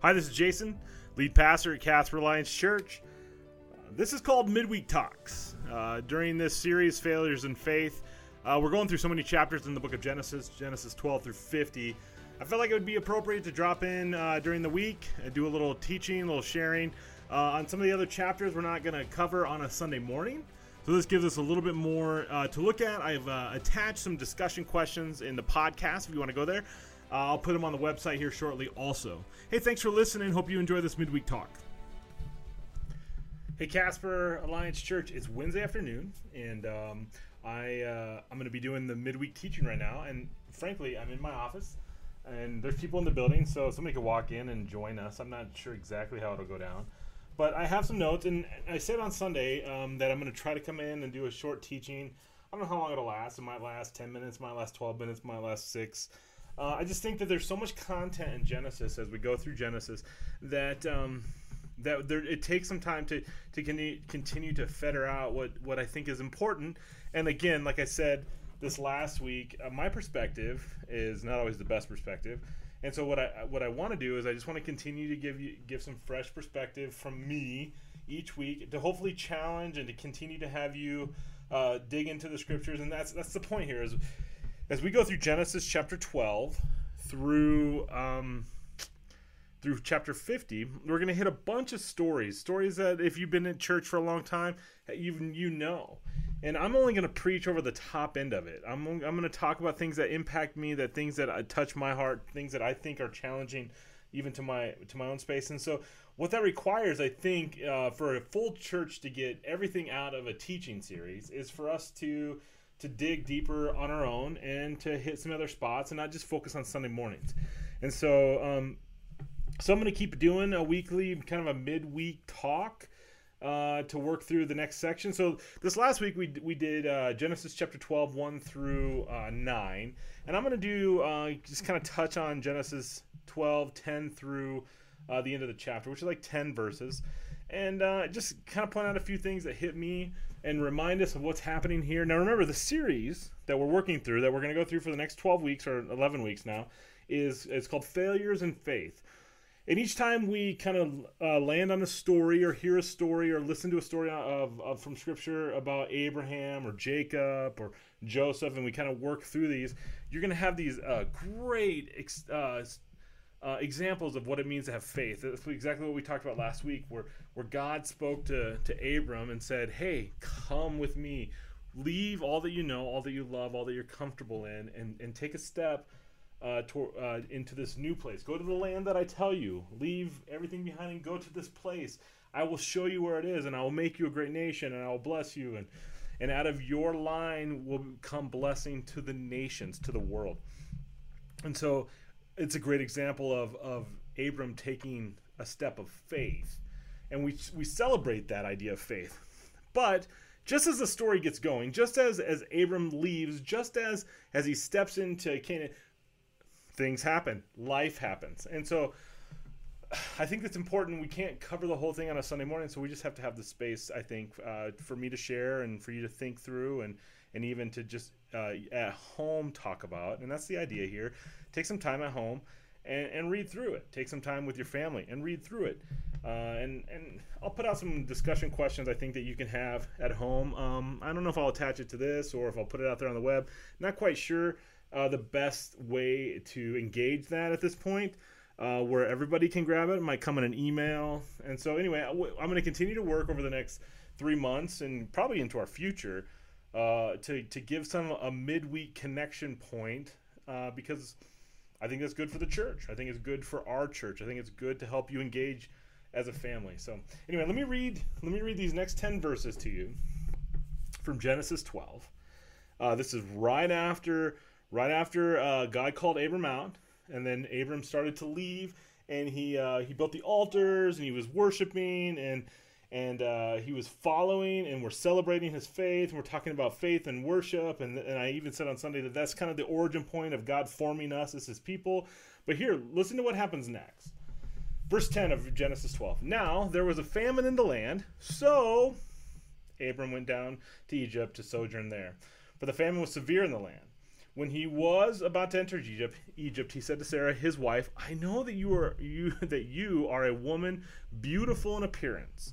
Hi, this is Jason, lead pastor at Casper Alliance Church. This is called Midweek Talks. Uh, during this series, Failures in Faith, uh, we're going through so many chapters in the book of Genesis, Genesis 12 through 50. I felt like it would be appropriate to drop in uh, during the week and do a little teaching, a little sharing uh, on some of the other chapters we're not going to cover on a Sunday morning. So this gives us a little bit more uh, to look at. I've uh, attached some discussion questions in the podcast if you want to go there. Uh, I'll put them on the website here shortly also. Hey, thanks for listening. Hope you enjoy this midweek talk. Hey, Casper Alliance Church. It's Wednesday afternoon, and um, I uh, I'm going to be doing the midweek teaching right now. And frankly, I'm in my office, and there's people in the building, so somebody could walk in and join us. I'm not sure exactly how it'll go down, but I have some notes, and I said on Sunday um, that I'm going to try to come in and do a short teaching. I don't know how long it'll last. It might last 10 minutes, might last 12 minutes, might last six. Uh, I just think that there's so much content in Genesis as we go through Genesis that um, that there, it takes some time to to continue, to fetter out what what I think is important. And again, like I said this last week, uh, my perspective is not always the best perspective. And so what I what I want to do is I just want to continue to give you give some fresh perspective from me each week to hopefully challenge and to continue to have you uh, dig into the scriptures. And that's that's the point here is as we go through Genesis chapter 12 through um, through chapter 50, we're going to hit a bunch of stories, stories that if you've been in church for a long time, even you know. And I'm only going to preach over the top end of it. I'm, I'm going to talk about things that impact me, that things that touch my heart, things that I think are challenging even to my to my own space. And so what that requires, I think, uh, for a full church to get everything out of a teaching series is for us to to dig deeper on our own and to hit some other spots and not just focus on Sunday mornings. And so, um, so I'm going to keep doing a weekly, kind of a midweek talk uh, to work through the next section. So this last week we we did uh, Genesis chapter 12, 1 through uh, 9, and I'm going to do uh, just kind of touch on Genesis 12, 10 through uh, the end of the chapter, which is like 10 verses, and uh, just kind of point out a few things that hit me and remind us of what's happening here. Now, remember the series that we're working through, that we're going to go through for the next 12 weeks or 11 weeks now, is it's called Failures in Faith. And each time we kind of uh, land on a story or hear a story or listen to a story of, of from Scripture about Abraham or Jacob or Joseph, and we kind of work through these, you're going to have these uh, great uh, uh, examples of what it means to have faith. That's exactly what we talked about last week, where where God spoke to to Abram and said, "Hey, come with me, leave all that you know, all that you love, all that you're comfortable in, and and take a step." Uh, to, uh, into this new place. Go to the land that I tell you. Leave everything behind and go to this place. I will show you where it is, and I will make you a great nation, and I will bless you, and and out of your line will come blessing to the nations, to the world. And so it's a great example of of Abram taking a step of faith, and we we celebrate that idea of faith. But just as the story gets going, just as as Abram leaves, just as as he steps into Canaan, things happen, life happens, and so. I think it's important. We can't cover the whole thing on a Sunday morning, so we just have to have the space. I think uh, for me to share and for you to think through, and and even to just uh, at home talk about. And that's the idea here. Take some time at home and, and read through it. Take some time with your family and read through it. Uh, and and I'll put out some discussion questions I think that you can have at home. Um, I don't know if I'll attach it to this or if I'll put it out there on the web. Not quite sure uh, the best way to engage that at this point. Uh, where everybody can grab it. it might come in an email. And so, anyway, I'm going to continue to work over the next three months and probably into our future uh, to to give some a midweek connection point uh, because I think that's good for the church. I think it's good for our church. I think it's good to help you engage as a family. So anyway, let me read let me read these next ten verses to you from Genesis 12. Uh, this is right after right after uh, God called Abram out, and then Abram started to leave, and he uh, he built the altars and he was worshiping and and uh, he was following and we're celebrating his faith. And we're talking about faith and worship. And, and i even said on sunday that that's kind of the origin point of god forming us as his people. But here listen to what happens next. Verse 10 of genesis 12 now there was a famine in the land. So abram went down to egypt to sojourn there. For the famine was severe in the land. When he was about to enter Egypt, Egypt, he said to Sarah, his wife, "I know that you are you that you are a woman beautiful in appearance.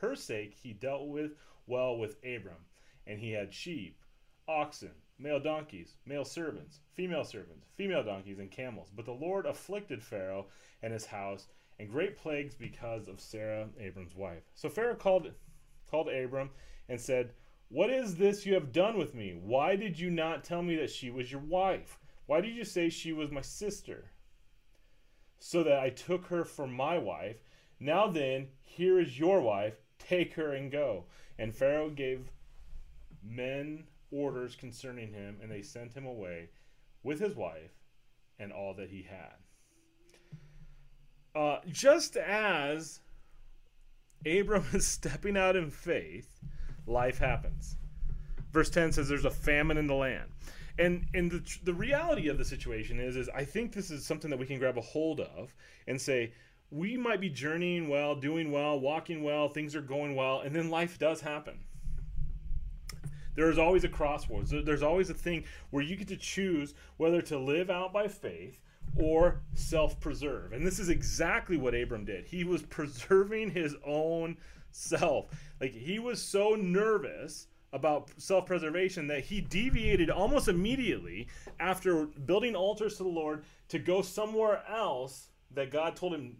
her sake he dealt with well with Abram. And he had sheep, oxen, male donkeys, male servants, female servants, female donkeys, and camels. But the Lord afflicted Pharaoh and his house, and great plagues because of Sarah, Abram's wife. So Pharaoh called called Abram and said, What is this you have done with me? Why did you not tell me that she was your wife? Why did you say she was my sister? So that I took her for my wife. Now then, here is your wife. Take her and go. And Pharaoh gave men orders concerning him, and they sent him away with his wife and all that he had. Uh, just as Abram is stepping out in faith, life happens. Verse 10 says there's a famine in the land and and the, the reality of the situation is is i think this is something that we can grab a hold of and say we might be journeying well doing well walking well things are going well and then life does happen. There is always a crossroads. There's always a thing where you get to choose whether to live out by faith or self-preserve. And this is exactly what abram did. He was preserving his own self. Like he was so nervous about self preservation that he deviated almost immediately after building altars to the Lord to go somewhere else that God told him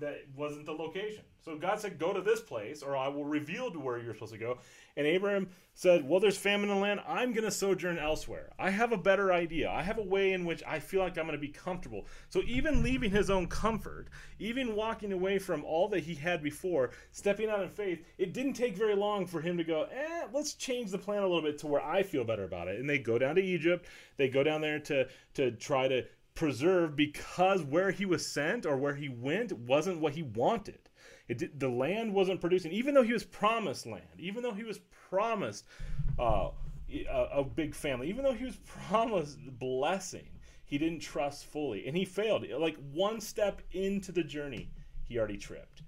that wasn't the location. So God said, Go to this place, or I will reveal to where you're supposed to go. And Abraham said, Well, there's famine in the land. I'm going to sojourn elsewhere. I have a better idea. I have a way in which I feel like I'm going to be comfortable. So even leaving his own comfort, even walking away from all that he had before, stepping out in faith, it didn't take very long for him to go, Eh, let's change the plan a little bit to where I feel better about it. And they go down to Egypt. They go down there to, to try to preserve because where he was sent or where he went wasn't what he wanted. It, the land wasn't producing, even though he was promised land, even though he was promised uh, a, a big family, even though he was promised blessing, he didn't trust fully, and he failed. Like one step into the journey, he already tripped.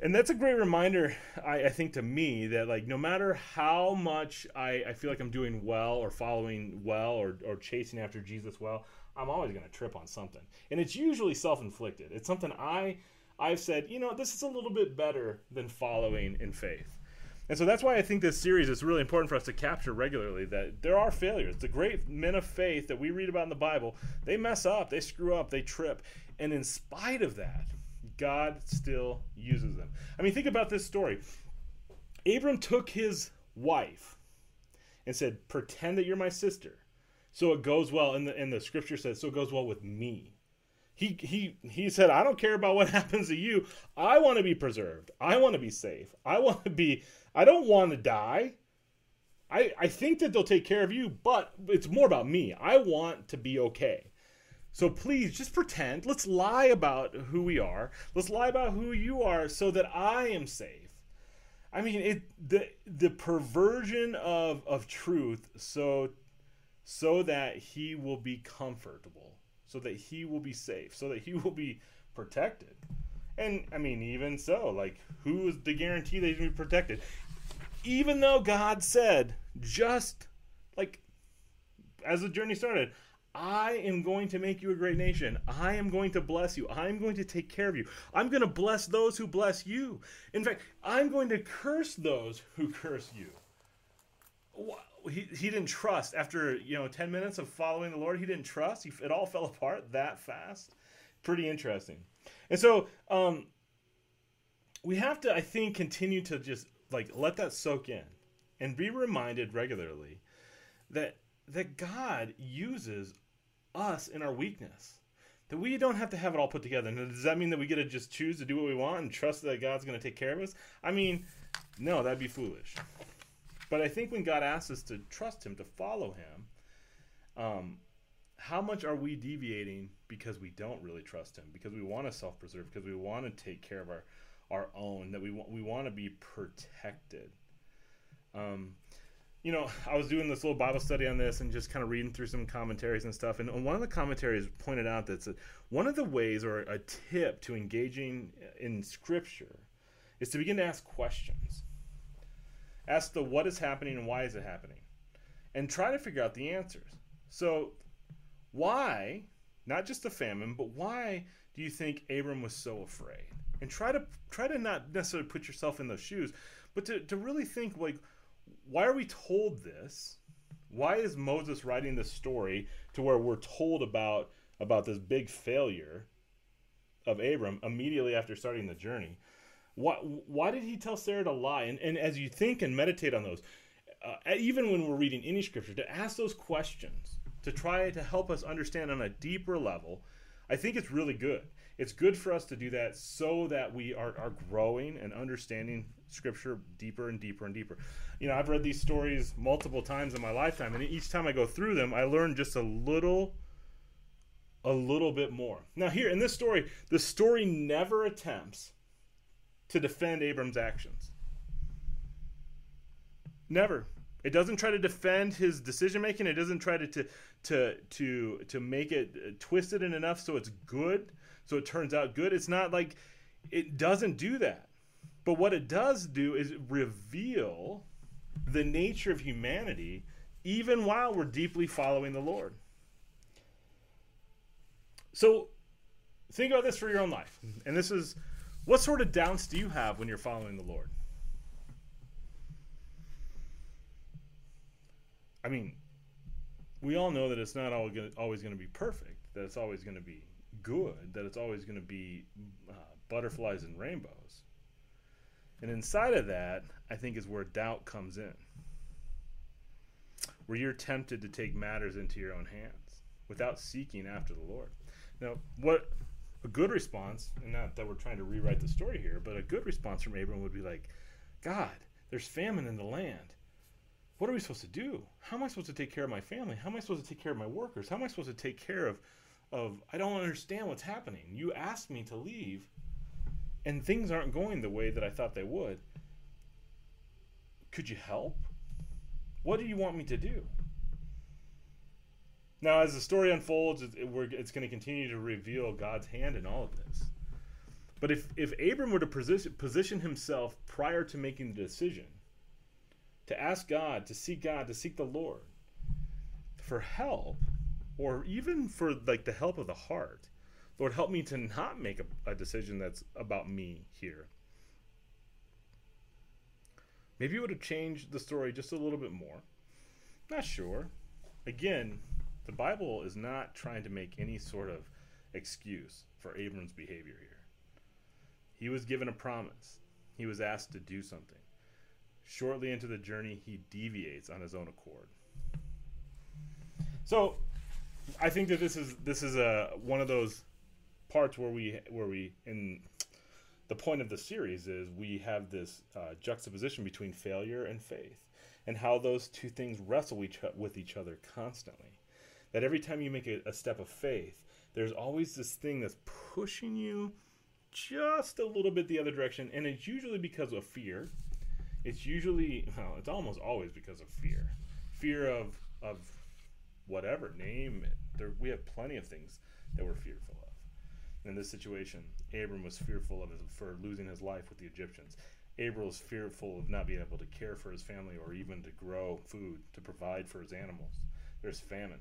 And that's a great reminder, I, I, think, to me that like no matter how much I, I feel like I'm doing well or following well or, or chasing after Jesus well, I'm always going to trip on something, and it's usually self-inflicted. It's something I I've said, you know, this is a little bit better than following in faith. And so that's why I think this series is really important for us to capture regularly that there are failures. The great men of faith that we read about in the Bible, they mess up, they screw up, they trip. And in spite of that, God still uses them. I mean, think about this story. Abram took his wife and said, Pretend that you're my sister. So it goes well. And the, and the scripture says, So it goes well with me. He he he said, "I don't care about what happens to you. I want to be preserved. I want to be safe. I want to be I don't want to die. I I think that they'll take care of you, but it's more about me. I want to be okay." So please just pretend. Let's lie about who we are. Let's lie about who you are so that I am safe. I mean, it the the perversion of of truth so so that he will be comfortable so that he will be safe, so that he will be protected. And I mean, even so, like, who is the guarantee that he's going to be protected? Even though God said, just like as the journey started, I am going to make you a great nation. I am going to bless you. I'm going to take care of you. I'm going to bless those who bless you. In fact, I'm going to curse those who curse you he, he didn't trust. After you know 10 minutes of following the lord he didn't trust. He, it all fell apart that fast. Pretty interesting. And so um, we have to i think continue to just like let that soak in and be reminded regularly that that god uses us in our weakness. That we don't have to have it all put together. And does that mean that we get to just choose to do what we want and trust that god's going to take care of us? I mean no that'd be foolish but I think when God asks us to trust Him, to follow Him, um, how much are we deviating because we don't really trust him? Because we want to self-preserve because we want to take care of our our own that we want we want to be protected. Um, you know i was doing this little bible study on this and just kind of reading through some commentaries and stuff and one of the commentaries pointed out that one of the ways or a tip to engaging in scripture is to begin to ask questions ask the what is happening and why is it happening and try to figure out the answers so why, not just the famine, but why do you think Abram was so afraid? And try to try to not necessarily put yourself in those shoes, but to, to really think like, why are we told this? Why is Moses writing this story to where we're told about about this big failure of Abram immediately after starting the journey? Why, why did he tell Sarah to lie? And, and as you think and meditate on those, uh, even when we're reading any scripture, to ask those questions to try to help us understand on a deeper level, I think it's really good. It's good for us to do that so that we are, are growing and understanding scripture deeper and deeper and deeper. You know, I've read these stories multiple times in my lifetime, and each time I go through them, I learn just a little a little bit more. Now, here in this story, the story never attempts to defend Abram's actions. Never. It doesn't try to defend his decision making. It doesn't try to, to to to to make it uh, twisted in enough so it's good, so it turns out good. It's not like it doesn't do that. But what it does do is reveal the nature of humanity even while we're deeply following the Lord. So think about this for your own life. And this is what sort of doubts do you have when you're following the Lord? I mean, we all know that it's not always going to be perfect, that it's always going to be good, that it's always going to be uh, butterflies and rainbows. And inside of that, I think is where doubt comes in. Where you're tempted to take matters into your own hands without seeking after the Lord. Now, what a good response, and not that we're trying to rewrite the story here, but a good response from Abram would be like, God, there's famine in the land what are we supposed to do? How am I supposed to take care of my family? How am I supposed to take care of my workers? How am I supposed to take care of of I don't understand what's happening. You asked me to leave and things aren't going the way that I thought they would. Could you help? What do you want me to do? Now, as the story unfolds, it's going to continue to reveal God's hand in all of this. But if, if Abram were to position, position himself prior to making the decision, to ask God, to seek God, to seek the Lord for help, or even for like the help of the heart. Lord, help me to not make a, a decision that's about me here. Maybe it would have changed the story just a little bit more. Not sure. Again, the Bible is not trying to make any sort of excuse for Abram's behavior here. He was given a promise, he was asked to do something. Shortly into the journey, he deviates on his own accord. So, I think that this is this is a one of those parts where we where we in the point of the series is we have this uh, juxtaposition between failure and faith, and how those two things wrestle each with each other constantly. That every time you make a, a step of faith, there's always this thing that's pushing you just a little bit the other direction, and it's usually because of fear it's usually well, it's almost always because of fear, fear of of whatever name it. There, we have plenty of things that we're fearful of. In this situation, Abram was fearful of his, for losing his life with the Egyptians. Abram was fearful of not being able to care for his family or even to grow food to provide for his animals. There's famine.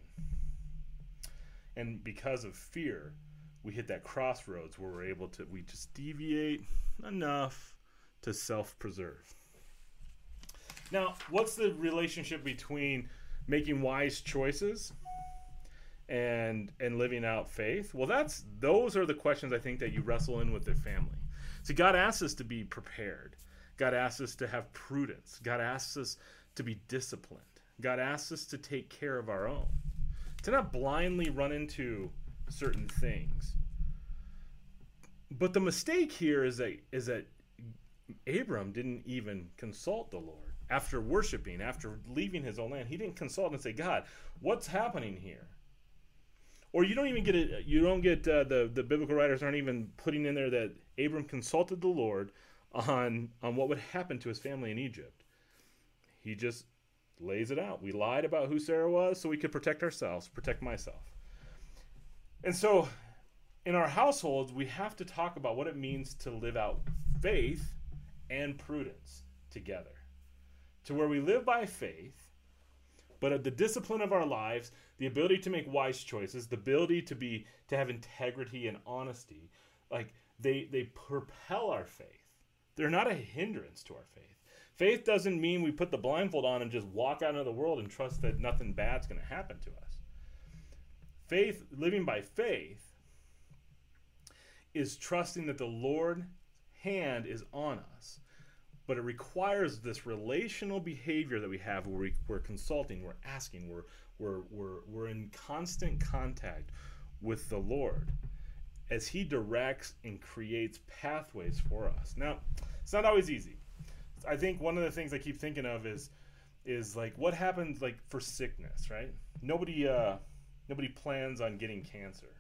And because of fear, we hit that crossroads where we're able to, we just deviate enough to self preserve. Now, what's the relationship between making wise choices and and living out faith? Well, that's those are the questions I think that you wrestle in with the family. So God asks us to be prepared. God asks us to have prudence. God asks us to be disciplined. God asks us to take care of our own. To not blindly run into certain things. But the mistake here is that is that Abram didn't even consult the Lord after worshiping, after leaving his own land, he didn't consult and say, God, what's happening here? or you don't even get it. You don't get uh, the the biblical writers aren't even putting in there that Abram consulted the Lord on on what would happen to his family in Egypt. He just lays it out. We lied about who Sarah was so we could protect ourselves, protect myself. And so in our households, we have to talk about what it means to live out faith and prudence together. To where we live by faith, but at the discipline of our lives, the ability to make wise choices, the ability to be to have integrity and honesty, like they they propel our faith. They're not a hindrance to our faith. Faith doesn't mean we put the blindfold on and just walk out into the world and trust that nothing bad's going to happen to us. Faith, living by faith, is trusting that the Lord's hand is on us. But it requires this relational behavior that we have where we, we're consulting, we're asking, we're, we're, we're, we're in constant contact with the Lord as He directs and creates pathways for us. Now, it's not always easy. I think one of the things I keep thinking of is is like what happens like for sickness, right? Nobody uh nobody plans on getting cancer.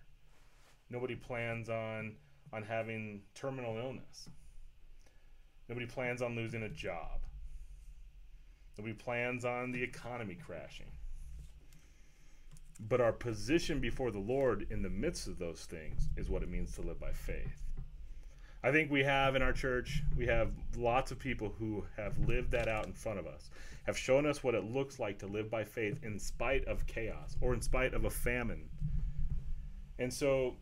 Nobody plans on on having terminal illness. Nobody plans on losing a job. Nobody plans on the economy crashing. But our position before the Lord in the midst of those things is what it means to live by faith. I think we have in our church, we have lots of people who have lived that out in front of us, have shown us what it looks like to live by faith in spite of chaos or in spite of a famine. And so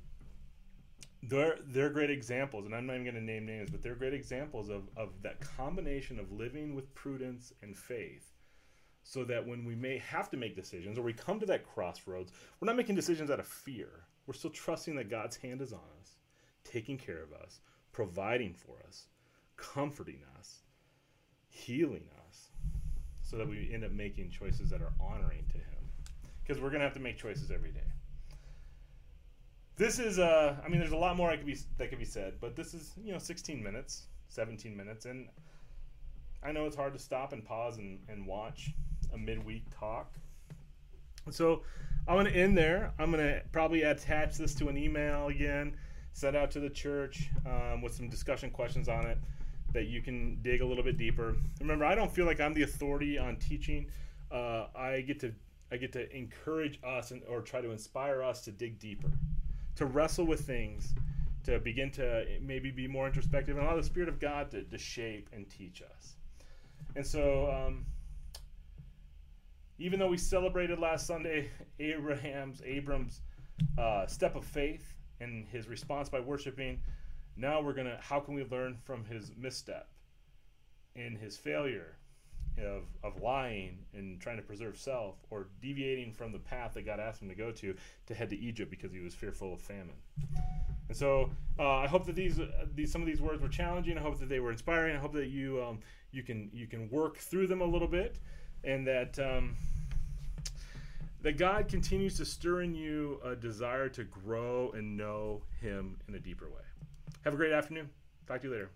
they're they're great examples, and I'm not even going to name names, but they're great examples of, of that combination of living with prudence and faith. So that when we may have to make decisions or we come to that crossroads, we're not making decisions out of fear. We're still trusting that God's hand is on us, taking care of us, providing for us, comforting us, healing us, so that we end up making choices that are honoring to Him. Because we're going to have to make choices every day this is uh I mean there's a lot more I could be that could be said, but this is, you know, 16 minutes, 17 minutes and I know it's hard to stop and pause and, and watch a midweek talk. So I'm going to end there. I'm going to probably attach this to an email again, send out to the church um, with some discussion questions on it that you can dig a little bit deeper. Remember, I don't feel like I'm the authority on teaching. Uh, I get to I get to encourage us and, or try to inspire us to dig deeper to wrestle with things, to begin to maybe be more introspective, and allow the Spirit of God to, to shape and teach us. And so, um, even though we celebrated last Sunday Abraham's Abram's uh, step of faith and his response by worshiping, now we're gonna how can we learn from his misstep and his failure of, of lying and trying to preserve self or deviating from the path that God asked him to go to to head to Egypt because he was fearful of famine. And so uh, I hope that these, uh, these some of these words were challenging. I hope that they were inspiring. I hope that you um, you can you can work through them a little bit, and that um, that God continues to stir in you a desire to grow and know Him in a deeper way. Have a great afternoon. Talk to you later.